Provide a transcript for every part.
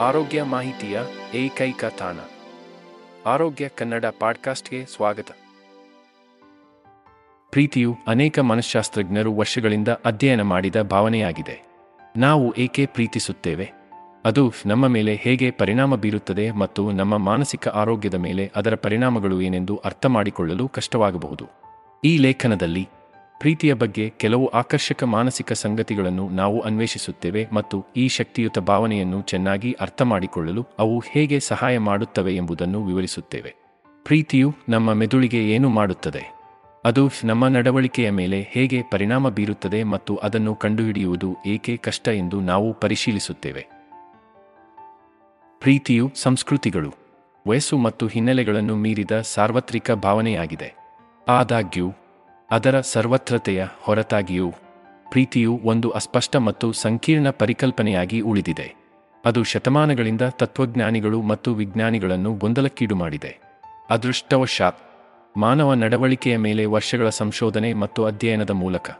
ಆರೋಗ್ಯ ಮಾಹಿತಿಯ ಏಕೈಕ ತಾಣ. ಆರೋಗ್ಯ ಕನ್ನಡ ಪಾಡ್ಕಾಸ್ಟ್ಗೆ ಸ್ವಾಗತ. ಪ್ರೀತಿಯು ಅನೇಕ ಮನಃಶಾಸ್ತ್ರಜ್ಞರು ವರ್ಷಗಳಿಂದ ಅಧ್ಯಯನ ಮಾಡಿದ ಭಾವನೆಯಾಗಿದೆ. ನಾವು ಏಕೆ ಪ್ರೀತಿಸುತ್ತೇವೆ? ಅದು ನಮ್ಮ ಮೇಲೆ ಹೇಗೆ ಪರಿಣಾಮ ಬೀರುತ್ತದೆ ಮತ್ತು ನಮ್ಮ ಮಾನಸಿಕ ಆರೋಗ್ಯದ ಮೇಲೆ ಅದರ ಪರಿಣಾಮಗಳು ಏನೆಂದು ಅರ್ಥ ಮಾಡಿಕೊಳ್ಳಲು ಕಷ್ಟವಾಗಬಹುದು. ಈ ಲೇಖನದಲ್ಲಿ ಪ್ರೀತಿಯ ಬಗ್ಗೆ ಕೆಲವು ಆಕರ್ಷಕ ಮಾನಸಿಕ ಸಂಗತಿಗಳನ್ನು ನಾವು ಅನ್ವೇಷಿಸುತ್ತೇವೆ ಮತ್ತು ಈ ಶಕ್ತಿಯುತ ಭಾವನೆಯನ್ನು ಚೆನ್ನಾಗಿ ಅರ್ಥ ಮಾಡಿಕೊಳ್ಳಲು ಅವು ಹೇಗೆ ಸಹಾಯ ಮಾಡುತ್ತವೆ ಎಂಬುದನ್ನು ವಿವರಿಸುತ್ತೇವೆ. ಪ್ರೀತಿಯು ನಮ್ಮ ಮೆದುಳಿಗೆ ಏನು ಮಾಡುತ್ತದೆ? ಅದು ನಮ್ಮ ನಡವಳಿಕೆಯ ಮೇಲೆ ಹೇಗೆ ಪರಿಣಾಮ ಬೀರುತ್ತದೆ ಮತ್ತು ಅದನ್ನು ಕಂಡುಹಿಡಿಯುವುದು ಏಕೆ ಕಷ್ಟ ಎಂದು ನಾವು ಪರಿಶೀಲಿಸುತ್ತೇವೆ. ಪ್ರೀತಿಯು ಸಂಸ್ಕೃತಿಗಳು. ವಯಸ್ಸು ಮತ್ತು ಹಿನ್ನೆಲೆಗಳನ್ನು ಮೀರಿದ ಸಾರ್ವತ್ರಿಕ ಭಾವನೆಯಾಗಿದೆ. ಆದಾಗ್ಯೂ ಅದರ ಸರ್ವತ್ರತೆಯ ಹೊರತಾಗಿಯೂ ಪ್ರೀತಿಯು ಒಂದು ಅಸ್ಪಷ್ಟ ಮತ್ತು ಸಂಕೀರ್ಣ ಪರಿಕಲ್ಪನೆಯಾಗಿ ಉಳಿದಿದೆ. ಅದು ಶತಮಾನಗಳಿಂದ ತತ್ವಜ್ಞಾನಿಗಳು ಮತ್ತು ವಿಜ್ಞಾನಿಗಳನ್ನು ಗೊಂದಲಕ್ಕೀಡು ಮಾಡಿದೆ. ಅದೃಷ್ಟವಶಾತ್, ಮಾನವ ನಡವಳಿಕೆಯ ಮೇಲೆ ವರ್ಷಗಳ ಸಂಶೋಧನೆ ಮತ್ತು ಅಧ್ಯಯನದ ಮೂಲಕ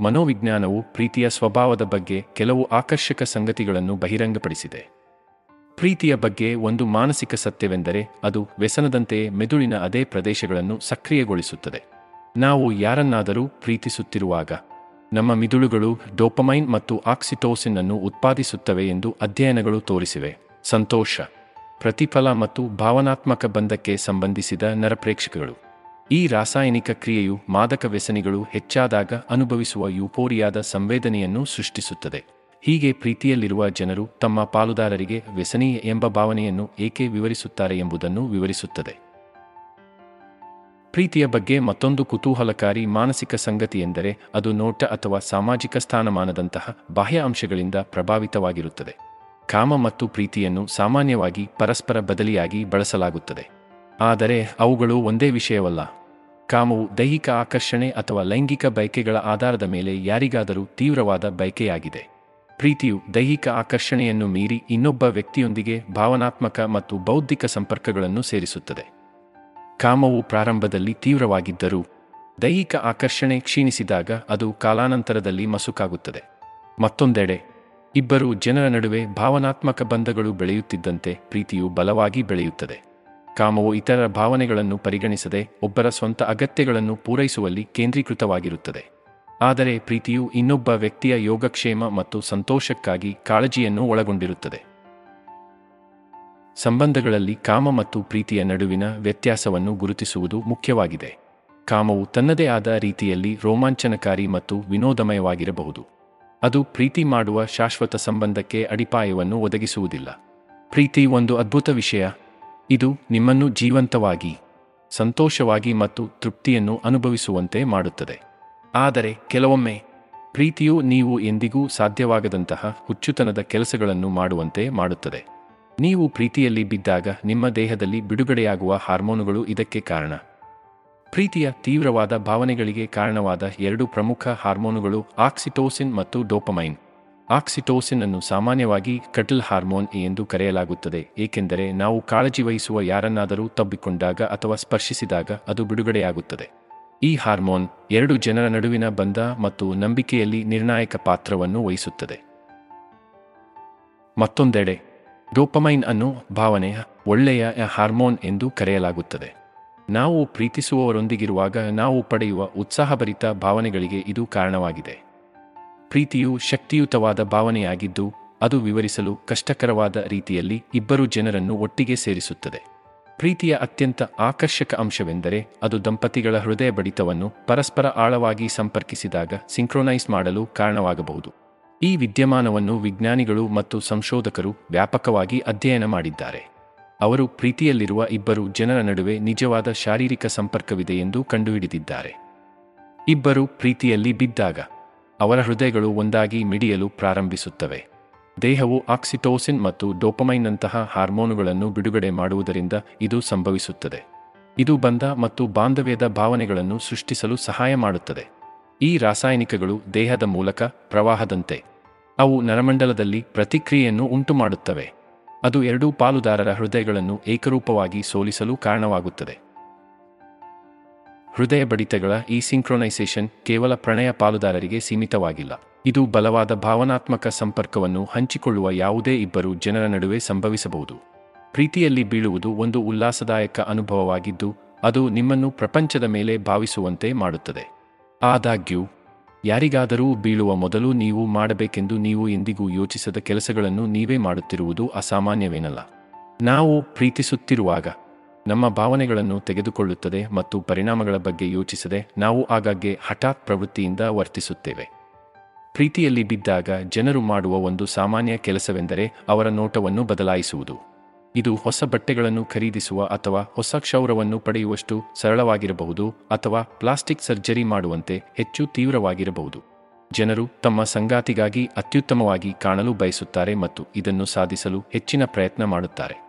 ಮನೋವಿಜ್ಞಾನವು ಪ್ರೀತಿಯ ಸ್ವಭಾವದ ಬಗ್ಗೆ ಕೆಲವು ಆಕರ್ಷಕ ಸಂಗತಿಗಳನ್ನು ಬಹಿರಂಗಪಡಿಸಿದೆ. ಪ್ರೀತಿಯ ಬಗ್ಗೆ ಒಂದು ಮಾನಸಿಕ ಸತ್ಯವೆಂದರೆ ಅದು ವ್ಯಸನದಂತೆಯೇ ಮೆದುಳಿನ ಅದೇ ಪ್ರದೇಶಗಳನ್ನು ಸಕ್ರಿಯಗೊಳಿಸುತ್ತದೆ. ನಾವು ಯಾರನ್ನಾದರೂ ಪ್ರೀತಿಸುತ್ತಿರುವಾಗ ನಮ್ಮ ಮಿದುಳುಗಳು ಡೋಪಮೈನ್ ಮತ್ತು ಆಕ್ಸಿಟೋಸಿನ್ ಅನ್ನು ಉತ್ಪಾದಿಸುತ್ತವೆ ಎಂದು ಅಧ್ಯಯನಗಳು ತೋರಿಸಿವೆ. ಸಂತೋಷ, ಪ್ರತಿಫಲ ಮತ್ತು ಭಾವನಾತ್ಮಕ ಬಂಧಕ್ಕೆ ಸಂಬಂಧಿಸಿದ ನರಪ್ರೇಕ್ಷಕಗಳು. ಈ ರಾಸಾಯನಿಕ ಕ್ರಿಯೆಯು ಮಾದಕ ವ್ಯಸನಿಗಳು ಹೆಚ್ಚಾದಾಗ ಅನುಭವಿಸುವ ಯುಪೋರಿಯಾದ ಸಂವೇದನೆಯನ್ನು ಸೃಷ್ಟಿಸುತ್ತದೆ. ಹೀಗೆ ಪ್ರೀತಿಯಲ್ಲಿರುವ ಜನರು ತಮ್ಮ ಪಾಲುದಾರರಿಗೆ ವ್ಯಸನಿ ಎಂಬ ಭಾವನೆಯನ್ನು ಏಕೆ ವಿವರಿಸುತ್ತಾರೆ ಎಂಬುದನ್ನು ವಿವರಿಸುತ್ತದೆ. ಪ್ರೀತಿಯ ಬಗ್ಗೆ ಮತ್ತೊಂದು ಕುತೂಹಲಕಾರಿ ಮಾನಸಿಕ ಸಂಗತಿಯೆಂದರೆ ಅದು ನೋಟ ಅಥವಾ ಸಾಮಾಜಿಕ ಸ್ಥಾನಮಾನದಂತಹ ಬಾಹ್ಯ ಅಂಶಗಳಿಂದ ಪ್ರಭಾವಿತವಾಗಿರುತ್ತದೆ. ಕಾಮ ಮತ್ತು ಪ್ರೀತಿಯನ್ನು ಸಾಮಾನ್ಯವಾಗಿ ಪರಸ್ಪರ ಬದಲಿಯಾಗಿ ಬಳಸಲಾಗುತ್ತದೆ. ಆದರೆ ಅವುಗಳು ಒಂದೇ ವಿಷಯವಲ್ಲ. ಕಾಮವು ದೈಹಿಕ ಆಕರ್ಷಣೆ ಅಥವಾ ಲೈಂಗಿಕ ಬಯಕೆಗಳ ಆಧಾರದ ಮೇಲೆ ಯಾರಿಗಾದರೂ ತೀವ್ರವಾದ ಬಯಕೆಯಾಗಿದೆ. ಪ್ರೀತಿಯು ದೈಹಿಕ ಆಕರ್ಷಣೆಯನ್ನು ಮೀರಿ ಇನ್ನೊಬ್ಬ ವ್ಯಕ್ತಿಯೊಂದಿಗೆ ಭಾವನಾತ್ಮಕ ಮತ್ತು ಬೌದ್ಧಿಕ ಸಂಪರ್ಕಗಳನ್ನು ಸೇರಿಸುತ್ತದೆ. ಕಾಮವು ಪ್ರಾರಂಭದಲ್ಲಿ ತೀವ್ರವಾಗಿದ್ದರೂ, ದೈಹಿಕ ಆಕರ್ಷಣೆ ಕ್ಷೀಣಿಸಿದಾಗ ಅದು ಕಾಲಾನಂತರದಲ್ಲಿ ಮಸುಕಾಗುತ್ತದೆ. ಮತ್ತೊಂದೆಡೆ, ಇಬ್ಬರು ಜನರ ನಡುವೆ ಭಾವನಾತ್ಮಕ ಬಂಧಗಳು ಬೆಳೆಯುತ್ತಿದ್ದಂತೆ ಪ್ರೀತಿಯು ಬಲವಾಗಿ ಬೆಳೆಯುತ್ತದೆ. ಕಾಮವು ಇತರ ಭಾವನೆಗಳನ್ನು ಪರಿಗಣಿಸದೆ ಒಬ್ಬರ ಸ್ವಂತ ಅಗತ್ಯಗಳನ್ನು ಪೂರೈಸುವಲ್ಲಿ ಕೇಂದ್ರೀಕೃತವಾಗಿರುತ್ತದೆ. ಆದರೆ ಪ್ರೀತಿಯು ಇನ್ನೊಬ್ಬ ವ್ಯಕ್ತಿಯ ಯೋಗಕ್ಷೇಮ ಮತ್ತು ಸಂತೋಷಕ್ಕಾಗಿ ಕಾಳಜಿಯನ್ನು ಒಳಗೊಂಡಿರುತ್ತದೆ. ಸಂಬಂಧಗಳಲ್ಲಿ ಕಾಮ ಮತ್ತು ಪ್ರೀತಿಯ ನಡುವಿನ ವ್ಯತ್ಯಾಸವನ್ನು ಗುರುತಿಸುವುದು ಮುಖ್ಯವಾಗಿದೆ. ಕಾಮವು ತನ್ನದೇ ಆದ ರೀತಿಯಲ್ಲಿ ರೋಮಾಂಚನಕಾರಿ ಮತ್ತು ವಿನೋದಮಯವಾಗಿರಬಹುದು. ಅದು ಪ್ರೀತಿ ಮಾಡುವ ಶಾಶ್ವತ ಸಂಬಂಧಕ್ಕೆ ಅಡಿಪಾಯವನ್ನು ಒದಗಿಸುವುದಿಲ್ಲ. ಪ್ರೀತಿ ಒಂದು ಅದ್ಭುತ ವಿಷಯ. ಇದು ನಿಮ್ಮನ್ನು ಜೀವಂತವಾಗಿ, ಸಂತೋಷವಾಗಿ ಮತ್ತು ತೃಪ್ತಿಯನ್ನು ಅನುಭವಿಸುವಂತೆ ಮಾಡುತ್ತದೆ. ಆದರೆ ಕೆಲವೊಮ್ಮೆ ಪ್ರೀತಿಯು ನೀವು ಎಂದಿಗೂ ಸಾಧ್ಯವಾಗದಂತಹ ಹುಚ್ಚುತನದ ಕೆಲಸಗಳನ್ನು ಮಾಡುವಂತೆ ಮಾಡುತ್ತದೆ. ನೀವು ಪ್ರೀತಿಯಲ್ಲಿ ಬಿದ್ದಾಗ ನಿಮ್ಮ ದೇಹದಲ್ಲಿ ಬಿಡುಗಡೆಯಾಗುವ ಹಾರ್ಮೋನುಗಳು ಇದಕ್ಕೆ ಕಾರಣ. ಪ್ರೀತಿಯ ತೀವ್ರವಾದ ಭಾವನೆಗಳಿಗೆ ಕಾರಣವಾದ ಎರಡು ಪ್ರಮುಖ ಹಾರ್ಮೋನುಗಳು ಆಕ್ಸಿಟೋಸಿನ್ ಮತ್ತು ಡೋಪಮೈನ್. ಆಕ್ಸಿಟೋಸಿನ್ ಅನ್ನು ಸಾಮಾನ್ಯವಾಗಿ ಕಟಲ್ ಹಾರ್ಮೋನ್ ಎಂದು ಕರೆಯಲಾಗುತ್ತದೆ, ಏಕೆಂದರೆ ನಾವು ಕಾಳಜಿ ವಹಿಸುವ ಯಾರನ್ನಾದರೂ ತಬ್ಬಿಕೊಂಡಾಗ ಅಥವಾ ಸ್ಪರ್ಶಿಸಿದಾಗ ಅದು ಬಿಡುಗಡೆಯಾಗುತ್ತದೆ. ಈ ಹಾರ್ಮೋನ್ ಎರಡು ಜನರ ನಡುವಿನ ಬಂಧ ಮತ್ತು ನಂಬಿಕೆಯಲ್ಲಿ ನಿರ್ಣಾಯಕ ಪಾತ್ರವನ್ನು ವಹಿಸುತ್ತದೆ. ಮತ್ತೊಂದೆಡೆ ಡೋಪಮೈನ್ ಅನ್ನು ಭಾವನೆಯ ಒಳ್ಳೆಯ ಹಾರ್ಮೋನ್ ಎಂದು ಕರೆಯಲಾಗುತ್ತದೆ. ನಾವು ಪ್ರೀತಿಸುವವರೊಂದಿಗಿರುವಾಗ ನಾವು ಪಡೆಯುವ ಉತ್ಸಾಹಭರಿತ ಭಾವನೆಗಳಿಗೆ ಇದು ಕಾರಣವಾಗಿದೆ. ಪ್ರೀತಿಯು ಶಕ್ತಿಯುತವಾದ ಭಾವನೆಯಾಗಿದ್ದು, ಅದು ವಿವರಿಸಲು ಕಷ್ಟಕರವಾದ ರೀತಿಯಲ್ಲಿ ಇಬ್ಬರು ಜನರನ್ನು ಒಟ್ಟಿಗೆ ಸೇರಿಸುತ್ತದೆ. ಪ್ರೀತಿಯ ಅತ್ಯಂತ ಆಕರ್ಷಕ ಅಂಶವೆಂದರೆ ಅದು ದಂಪತಿಗಳ ಹೃದಯ ಬಡಿತವನ್ನು ಪರಸ್ಪರ ಆಳವಾಗಿ ಸಂಪರ್ಕಿಸಿದಾಗ ಸಿಂಕ್ರೊನೈಸ್ ಮಾಡಲು ಕಾರಣವಾಗಬಹುದು. ಈ ವಿದ್ಯಮಾನವನ್ನು ವಿಜ್ಞಾನಿಗಳು ಮತ್ತು ಸಂಶೋಧಕರು ವ್ಯಾಪಕವಾಗಿ ಅಧ್ಯಯನ ಮಾಡಿದ್ದಾರೆ. ಅವರು ಪ್ರೀತಿಯಲ್ಲಿರುವ ಇಬ್ಬರು ಜನರ ನಡುವೆ ನಿಜವಾದ ಶಾರೀರಿಕ ಸಂಪರ್ಕವಿದೆ ಎಂದು ಕಂಡುಹಿಡಿದಿದ್ದಾರೆ. ಇಬ್ಬರು ಪ್ರೀತಿಯಲ್ಲಿ ಬಿದ್ದಾಗ, ಅವರ ಹೃದಯಗಳು ಒಂದಾಗಿ ಮಿಡಿಯಲು ಪ್ರಾರಂಭಿಸುತ್ತವೆ. ದೇಹವು ಆಕ್ಸಿಟೋಸಿನ್ ಮತ್ತು ಡೋಪಮೈನ್ನಂತಹ ಹಾರ್ಮೋನುಗಳನ್ನು ಬಿಡುಗಡೆ ಮಾಡುವುದರಿಂದ ಇದು ಸಂಭವಿಸುತ್ತದೆ. ಇದು ಬಂಧ ಮತ್ತು ಬಾಂಧವ್ಯದ ಭಾವನೆಗಳನ್ನು ಸೃಷ್ಟಿಸಲು ಸಹಾಯ ಮಾಡುತ್ತದೆ. ಈ ರಾಸಾಯನಿಕಗಳು ದೇಹದ ಮೂಲಕ ಪ್ರವಾಹದಂತೆ. ಅವು ನರಮಂಡಲದಲ್ಲಿ ಪ್ರತಿಕ್ರಿಯೆಯನ್ನು ಉಂಟುಮಾಡುತ್ತವೆ. ಅದು ಎರಡೂ ಪಾಲುದಾರರ ಹೃದಯಗಳನ್ನು ಏಕರೂಪವಾಗಿ ಸೋಲಿಸಲು ಕಾರಣವಾಗುತ್ತದೆ. ಹೃದಯ ಬಡಿತಗಳ ಈ ಸಿಂಕ್ರೊನೈಸೇಷನ್ ಕೇವಲ ಪ್ರಣಯ ಪಾಲುದಾರರಿಗೆ ಸೀಮಿತವಾಗಿಲ್ಲ. ಇದು ಬಲವಾದ ಭಾವನಾತ್ಮಕ ಸಂಪರ್ಕವನ್ನು ಹಂಚಿಕೊಳ್ಳುವ ಯಾವುದೇ ಇಬ್ಬರು ಜನರ ನಡುವೆ ಸಂಭವಿಸಬಹುದು. ಪ್ರೀತಿಯಲ್ಲಿ ಬೀಳುವುದು ಒಂದು ಉಲ್ಲಾಸದಾಯಕ ಅನುಭವವಾಗಿದ್ದು, ಅದು ನಿಮ್ಮನ್ನು ಪ್ರಪಂಚದ ಮೇಲೆ ಭಾವಿಸುವಂತೆ ಮಾಡುತ್ತದೆ. ಆದಾಗ್ಯೂ, ಯಾರಿಗಾದರೂ ಬೀಳುವ ಮೊದಲು ನೀವು ಮಾಡಬೇಕೆಂದು ನೀವು ಎಂದಿಗೂ ಯೋಚಿಸದ ಕೆಲಸಗಳನ್ನು ನೀವೇ ಮಾಡುತ್ತಿರುವುದು ಅಸಾಮಾನ್ಯವೇನಲ್ಲ. ನಾವು ಪ್ರೀತಿಸುತ್ತಿರುವಾಗ ನಮ್ಮ ಭಾವನೆಗಳನ್ನು ತೆಗೆದುಕೊಳ್ಳುತ್ತದೆ ಮತ್ತು ಪರಿಣಾಮಗಳ ಬಗ್ಗೆ ಯೋಚಿಸದೆ ನಾವು ಆಗಾಗ್ಗೆ ಹಠಾತ್ ಪ್ರವೃತ್ತಿಯಿಂದ ವರ್ತಿಸುತ್ತೇವೆ. ಪ್ರೀತಿಯಲ್ಲಿ ಬಿದ್ದಾಗ ಜನರು ಮಾಡುವ ಒಂದು ಸಾಮಾನ್ಯ ಕೆಲಸವೆಂದರೆ ಅವರ ನೋಟವನ್ನು ಬದಲಾಯಿಸುವುದು. ಇದು ಹೊಸ ಬಟ್ಟೆಗಳನ್ನು ಖರೀದಿಸುವ ಅಥವಾ ಹೊಸ ಕ್ಷೌರವನ್ನು ಪಡೆಯುವಷ್ಟು ಸರಳವಾಗಿರಬಹುದು ಅಥವಾ ಪ್ಲಾಸ್ಟಿಕ್ ಸರ್ಜರಿ ಮಾಡುವಂತೆ ಹೆಚ್ಚು ತೀವ್ರವಾಗಿರಬಹುದು. ಜನರು ತಮ್ಮ ಸಂಗಾತಿಗಾಗಿ ಅತ್ಯುತ್ತಮವಾಗಿ ಕಾಣಲು ಬಯಸುತ್ತಾರೆ ಮತ್ತು ಇದನ್ನು ಸಾಧಿಸಲು ಹೆಚ್ಚಿನ ಪ್ರಯತ್ನ ಮಾಡುತ್ತಾರೆ.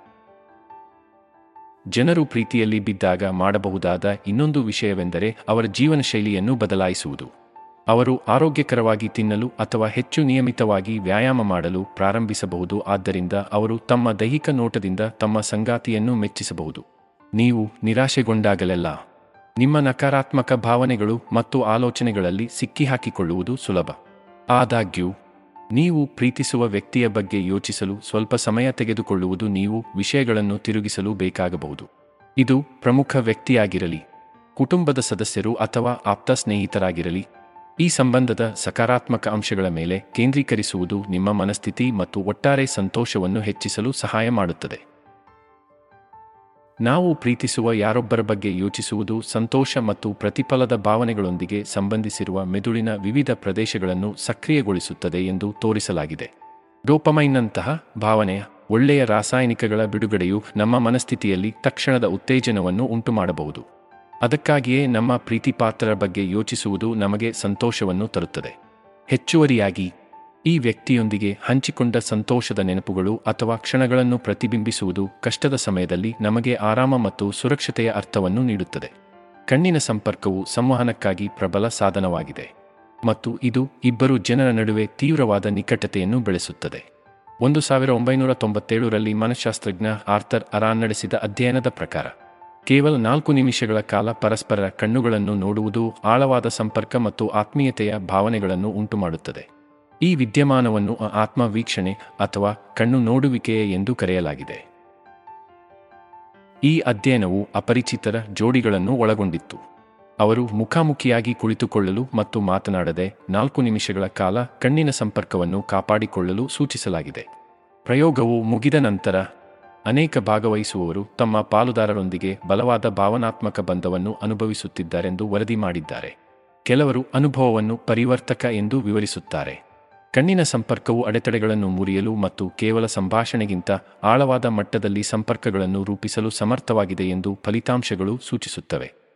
ಜನರು ಪ್ರೀತಿಯಲ್ಲಿ ಬಿದ್ದಾಗ ಮಾಡಬಹುದಾದ ಇನ್ನೊಂದು ವಿಷಯವೆಂದರೆ ಅವರ ಜೀವನಶೈಲಿಯನ್ನು ಬದಲಾಯಿಸುವುದು. ಅವರು ಆರೋಗ್ಯಕರವಾಗಿ ತಿನ್ನಲು ಅಥವಾ ಹೆಚ್ಚು ನಿಯಮಿತವಾಗಿ ವ್ಯಾಯಾಮ ಮಾಡಲು ಪ್ರಾರಂಭಿಸಬಹುದು, ಆದ್ದರಿಂದ ಅವರು ತಮ್ಮ ದೈಹಿಕ ನೋಟದಿಂದ ತಮ್ಮ ಸಂಗಾತಿಯನ್ನು ಮೆಚ್ಚಿಸಬಹುದು. ನೀವು ನಿರಾಶೆಗೊಂಡಾಗಲೆಲ್ಲ. ನಿಮ್ಮ ನಕಾರಾತ್ಮಕ ಭಾವನೆಗಳು ಮತ್ತು ಆಲೋಚನೆಗಳಲ್ಲಿ ಸಿಕ್ಕಿಹಾಕಿಕೊಳ್ಳುವುದು ಸುಲಭ. ಆದಾಗ್ಯೂ, ನೀವು ಪ್ರೀತಿಸುವ ವ್ಯಕ್ತಿಯ ಬಗ್ಗೆ ಯೋಚಿಸಲು ಸ್ವಲ್ಪ ಸಮಯ ತೆಗೆದುಕೊಳ್ಳುವುದು ನೀವು ವಿಷಯಗಳನ್ನು ತಿರುಗಿಸಲು ಬೇಕಾಗಬಹುದು. ಇದು ಪ್ರಮುಖ ವ್ಯಕ್ತಿಯಾಗಿರಲಿ, ಕುಟುಂಬದ ಸದಸ್ಯರು ಅಥವಾ ಆಪ್ತ ಸ್ನೇಹಿತರಾಗಿರಲಿ ಈ ಸಂಬಂಧದ ಸಕಾರಾತ್ಮಕ ಅಂಶಗಳ ಮೇಲೆ ಕೇಂದ್ರೀಕರಿಸುವುದು ನಿಮ್ಮ ಮನಸ್ಥಿತಿ ಮತ್ತು ಒಟ್ಟಾರೆ ಸಂತೋಷವನ್ನು ಹೆಚ್ಚಿಸಲು ಸಹಾಯ ಮಾಡುತ್ತದೆ. ನಾವು ಪ್ರೀತಿಸುವ ಯಾರೊಬ್ಬರ ಬಗ್ಗೆ ಯೋಚಿಸುವುದು ಸಂತೋಷ ಮತ್ತು ಪ್ರತಿಫಲದ ಭಾವನೆಗಳೊಂದಿಗೆ ಸಂಬಂಧಿಸಿರುವ ಮೆದುಳಿನ ವಿವಿಧ ಪ್ರದೇಶಗಳನ್ನು ಸಕ್ರಿಯಗೊಳಿಸುತ್ತದೆ ಎಂದು ತೋರಿಸಲಾಗಿದೆ. ಡೋಪಮೈನ್ನಂತಹ ಭಾವನೆಯ ಒಳ್ಳೆಯ ರಾಸಾಯನಿಕಗಳ ಬಿಡುಗಡೆಯು ನಮ್ಮ ಮನಸ್ಥಿತಿಯಲ್ಲಿ ತಕ್ಷಣದ ಉತ್ತೇಜನವನ್ನು ಉಂಟುಮಾಡಬಹುದು. ಅದಕ್ಕಾಗಿಯೇ ನಮ್ಮ ಪ್ರೀತಿಪಾತ್ರರ ಬಗ್ಗೆ ಯೋಚಿಸುವುದು ನಮಗೆ ಸಂತೋಷವನ್ನು ತರುತ್ತದೆ. ಹೆಚ್ಚುವರಿಯಾಗಿ, ಈ ವ್ಯಕ್ತಿಯೊಂದಿಗೆ ಹಂಚಿಕೊಂಡ ಸಂತೋಷದ ನೆನಪುಗಳು ಅಥವಾ ಕ್ಷಣಗಳನ್ನು ಪ್ರತಿಬಿಂಬಿಸುವುದು ಕಷ್ಟದ ಸಮಯದಲ್ಲಿ ನಮಗೆ ಆರಾಮ ಮತ್ತು ಸುರಕ್ಷತೆಯ ಅರ್ಥವನ್ನು ನೀಡುತ್ತದೆ. ಕಣ್ಣಿನ ಸಂಪರ್ಕವು ಸಂವಹನಕ್ಕಾಗಿ ಪ್ರಬಲ ಸಾಧನವಾಗಿದೆ ಮತ್ತು ಇದು ಇಬ್ಬರು ಜನರ ನಡುವೆ ತೀವ್ರವಾದ ನಿಕಟತೆಯನ್ನು ಬೆಳೆಸುತ್ತದೆ. ಒಂದು ಸಾವಿರ ಒಂಬೈನೂರ ತೊಂಬತ್ತೇಳರಲ್ಲಿ ಮನಃಶಾಸ್ತ್ರಜ್ಞ ಆರ್ಥರ್ ಅರಾನ್ ನಡೆಸಿದ ಅಧ್ಯಯನದ ಪ್ರಕಾರ ಕೇವಲ ನಾಲ್ಕು ನಿಮಿಷಗಳ ಕಾಲ ಪರಸ್ಪರರ ಕಣ್ಣುಗಳನ್ನು ನೋಡುವುದು ಆಳವಾದ ಸಂಪರ್ಕ ಮತ್ತು ಆತ್ಮೀಯತೆಯ ಭಾವನೆಗಳನ್ನು ಉಂಟುಮಾಡುತ್ತದೆ. ಈ ವಿದ್ಯಮಾನವನ್ನು ಆತ್ಮವೀಕ್ಷಣೆ ಅಥವಾ ಕಣ್ಣು ನೋಡುವಿಕೆಯೇ ಎಂದು ಕರೆಯಲಾಗಿದೆ. ಈ ಅಧ್ಯಯನವು ಅಪರಿಚಿತರ ಜೋಡಿಗಳನ್ನು ಒಳಗೊಂಡಿತ್ತು. ಅವರು ಮುಖಾಮುಖಿಯಾಗಿ ಕುಳಿತುಕೊಳ್ಳಲು ಮತ್ತು ಮಾತನಾಡದೆ ನಾಲ್ಕು ನಿಮಿಷಗಳ ಕಾಲ ಕಣ್ಣಿನ ಸಂಪರ್ಕವನ್ನು ಕಾಪಾಡಿಕೊಳ್ಳಲು ಸೂಚಿಸಲಾಗಿದೆ. ಪ್ರಯೋಗವು ಮುಗಿದ ನಂತರ ಅನೇಕ ಭಾಗವಹಿಸುವವರು ತಮ್ಮ ಪಾಲುದಾರರೊಂದಿಗೆ ಬಲವಾದ ಭಾವನಾತ್ಮಕ ಬಂಧವನ್ನು ಅನುಭವಿಸುತ್ತಿದ್ದಾರೆಂದು ವರದಿ ಮಾಡಿದ್ದಾರೆ. ಕೆಲವರು ಅನುಭವವನ್ನು ಪರಿವರ್ತಕ ಎಂದು ವಿವರಿಸುತ್ತಾರೆ. ಕಣ್ಣಿನ ಸಂಪರ್ಕವು ಅಡೆತಡೆಗಳನ್ನು ಮುರಿಯಲು ಮತ್ತು ಕೇವಲ ಸಂಭಾಷಣೆಗಿಂತ ಆಳವಾದ ಮಟ್ಟದಲ್ಲಿ ಸಂಪರ್ಕಗಳನ್ನು ರೂಪಿಸಲು ಸಮರ್ಥವಾಗಿದೆ ಎಂದು ಫಲಿತಾಂಶಗಳು ಸೂಚಿಸುತ್ತವೆ.